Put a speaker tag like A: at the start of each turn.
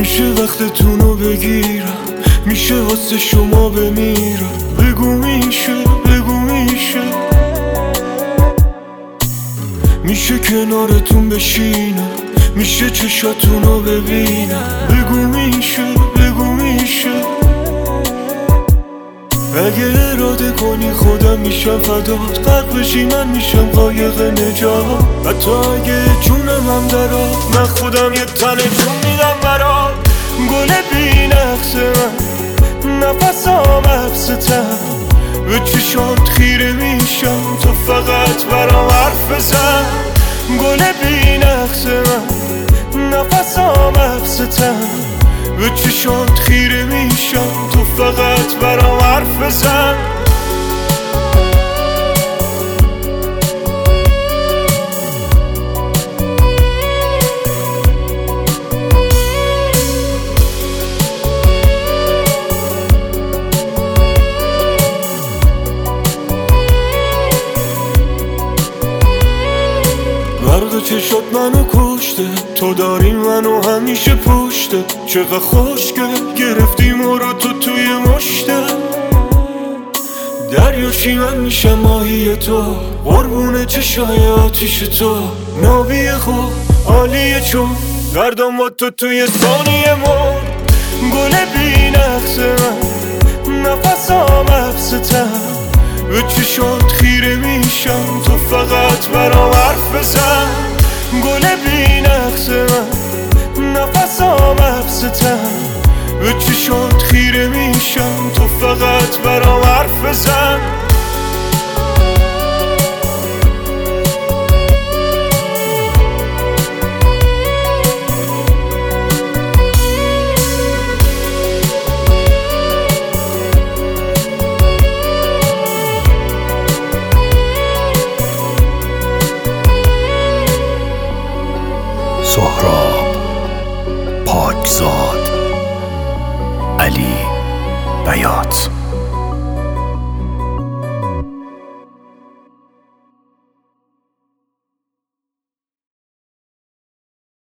A: وقتتون رو بگیرم. میشه واسه شما بمیرم. بگو میشه بگو میشه. میشه کنارتون بشینم. میشه چشاتون رو ببینم. بگو میشه بگو میشه. اگه اراده کنی خودم میشم فدات قرق بشی من میشم قایق نجات. حتی اگه جونم هم درات من خودم یه تن جون میدم برات. گل بی نقص من نفسام حبستم به چشات خیره میشم. تو فقط برام حرف بزن. گل بی نقص من نفسام حبستم به چشات خیره میشم. تو فقط برام حرف بزن. برق چشات منو کشته. تو داری منو همیشه پشته. چقدر خوشگل گرفتی رو تو توی مشته. دریاشی من میشم ماهی تو. قربون چشای آتیش تو. نابی خوب عالیه چون. گردم با تو توی ثانیه مر گل بی نقص من. نفسام حبستم به چشات خیره میشم. تو فقط برام گل بی نقص من نفسام حبستم به چشات خیره میشم؟ تو فقط برام حرف بزن.
B: سهراب پاکزاد علی بیات.